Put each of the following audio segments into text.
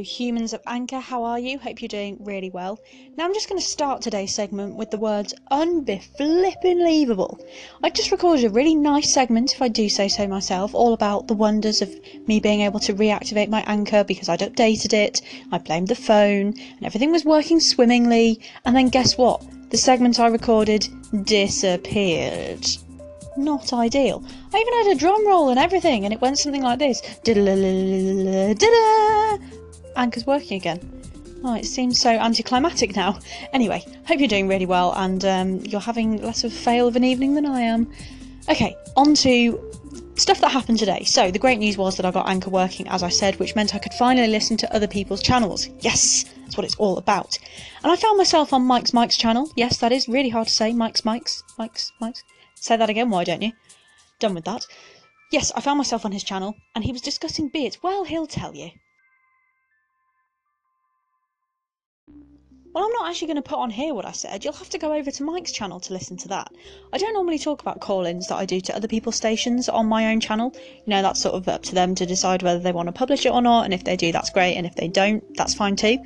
Humans of Anchor, how are you? Hope you're doing really well. Now, I'm just going to start today's segment with the words unbeflippin'leavable. I just recorded a really nice segment, if I do say so myself, all about the wonders of me being able to reactivate my Anchor because I'd updated it, I blamed the phone, and everything was working swimmingly, and then guess what? The segment I recorded disappeared not ideal. I even had a drum roll and everything, and it went something like this. Anchor's working again. Oh, it seems so anticlimactic now. Anyway, hope you're doing really well and um, you're having less of a fail of an evening than I am. Okay, on to stuff that happened today. So, the great news was that I got Anchor working, as I said, which meant I could finally listen to other people's channels. Yes, that's what it's all about. And I found myself on Mike's Mike's channel. Yes, that is really hard to say. Mike's Mike's Mike's Mike's. Say that again, why don't you? Done with that. Yes, I found myself on his channel, and he was discussing beards. Well, he'll tell you. Well, I'm not actually going to put on here what I said. You'll have to go over to Mike's channel to listen to that. I don't normally talk about call ins that I do to other people's stations on my own channel. You know, that's sort of up to them to decide whether they want to publish it or not, and if they do, that's great, and if they don't, that's fine too.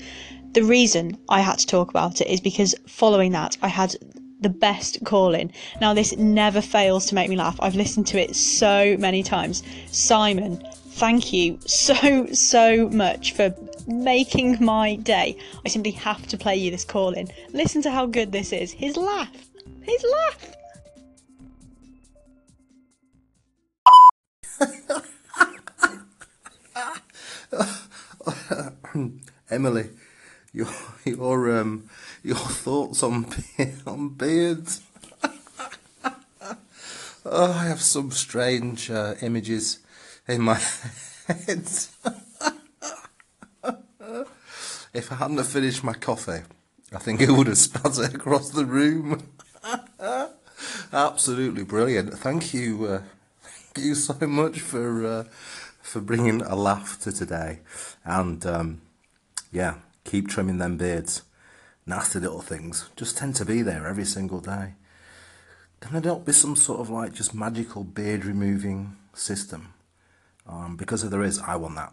The reason I had to talk about it is because following that, I had the best call in. Now, this never fails to make me laugh. I've listened to it so many times. Simon, thank you so, so much for making my day. I simply have to play you this call in. Listen to how good this is. His laugh. His laugh. Emily, your your um your thoughts on on beards. oh, I have some strange uh, images in my head. If I hadn't have finished my coffee, I think it would have spattered across the room. Absolutely brilliant. Thank you, uh, thank you so much for uh, for bringing a laugh to today, and um, yeah, keep trimming them beards. Nasty little things just tend to be there every single day. Can there not be some sort of like just magical beard removing system? Um, because if there is, I want that.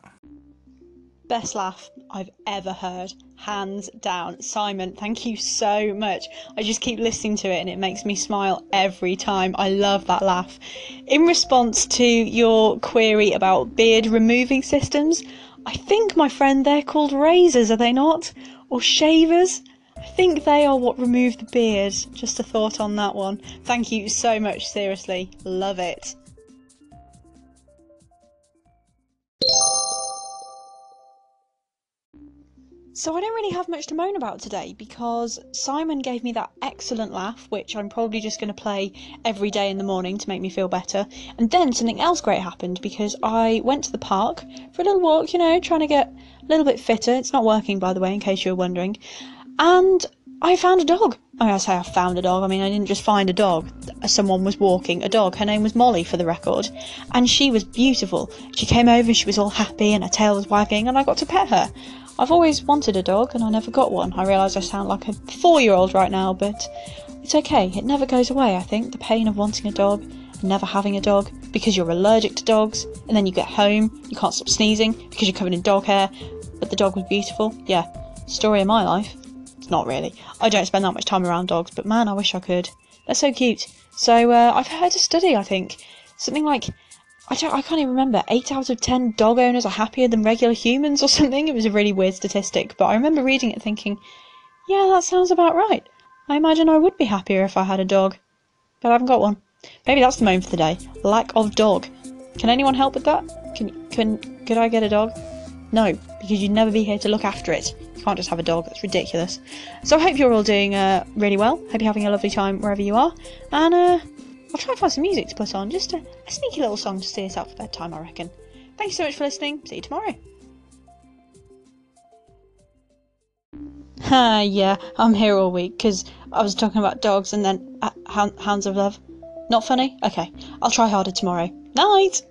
Best laugh I've ever heard. Hands down. Simon, thank you so much. I just keep listening to it and it makes me smile every time. I love that laugh. In response to your query about beard removing systems, I think, my friend, they're called razors, are they not? Or shavers? I think they are what remove the beard. Just a thought on that one. Thank you so much, seriously. Love it. So I don't really have much to moan about today because Simon gave me that excellent laugh, which I'm probably just going to play every day in the morning to make me feel better. And then something else great happened because I went to the park for a little walk, you know, trying to get a little bit fitter. It's not working, by the way, in case you were wondering. And I found a dog. I mean, I say I found a dog. I mean, I didn't just find a dog. Someone was walking a dog. Her name was Molly, for the record, and she was beautiful. She came over, she was all happy, and her tail was wagging, and I got to pet her. I've always wanted a dog and I never got one. I realise I sound like a four year old right now, but it's okay. It never goes away, I think. The pain of wanting a dog and never having a dog because you're allergic to dogs, and then you get home, you can't stop sneezing because you're covered in dog hair, but the dog was beautiful. Yeah, story of my life. It's not really. I don't spend that much time around dogs, but man, I wish I could. They're so cute. So uh, I've heard a study, I think. Something like I don't, I can't even remember. Eight out of ten dog owners are happier than regular humans or something. It was a really weird statistic, but I remember reading it thinking, yeah, that sounds about right. I imagine I would be happier if I had a dog, but I haven't got one. Maybe that's the moan for the day. Lack of dog. Can anyone help with that? Can can could I get a dog? No, because you'd never be here to look after it. You can't just have a dog. That's ridiculous. So I hope you're all doing uh, really well. Hope you're having a lovely time wherever you are, and uh, I'll try and find some music to put on, just a, a sneaky little song to see us out for bedtime, I reckon. Thanks so much for listening. See you tomorrow. Ah, yeah, I'm here all week because I was talking about dogs and then uh, hounds of love. Not funny? Okay, I'll try harder tomorrow. Night!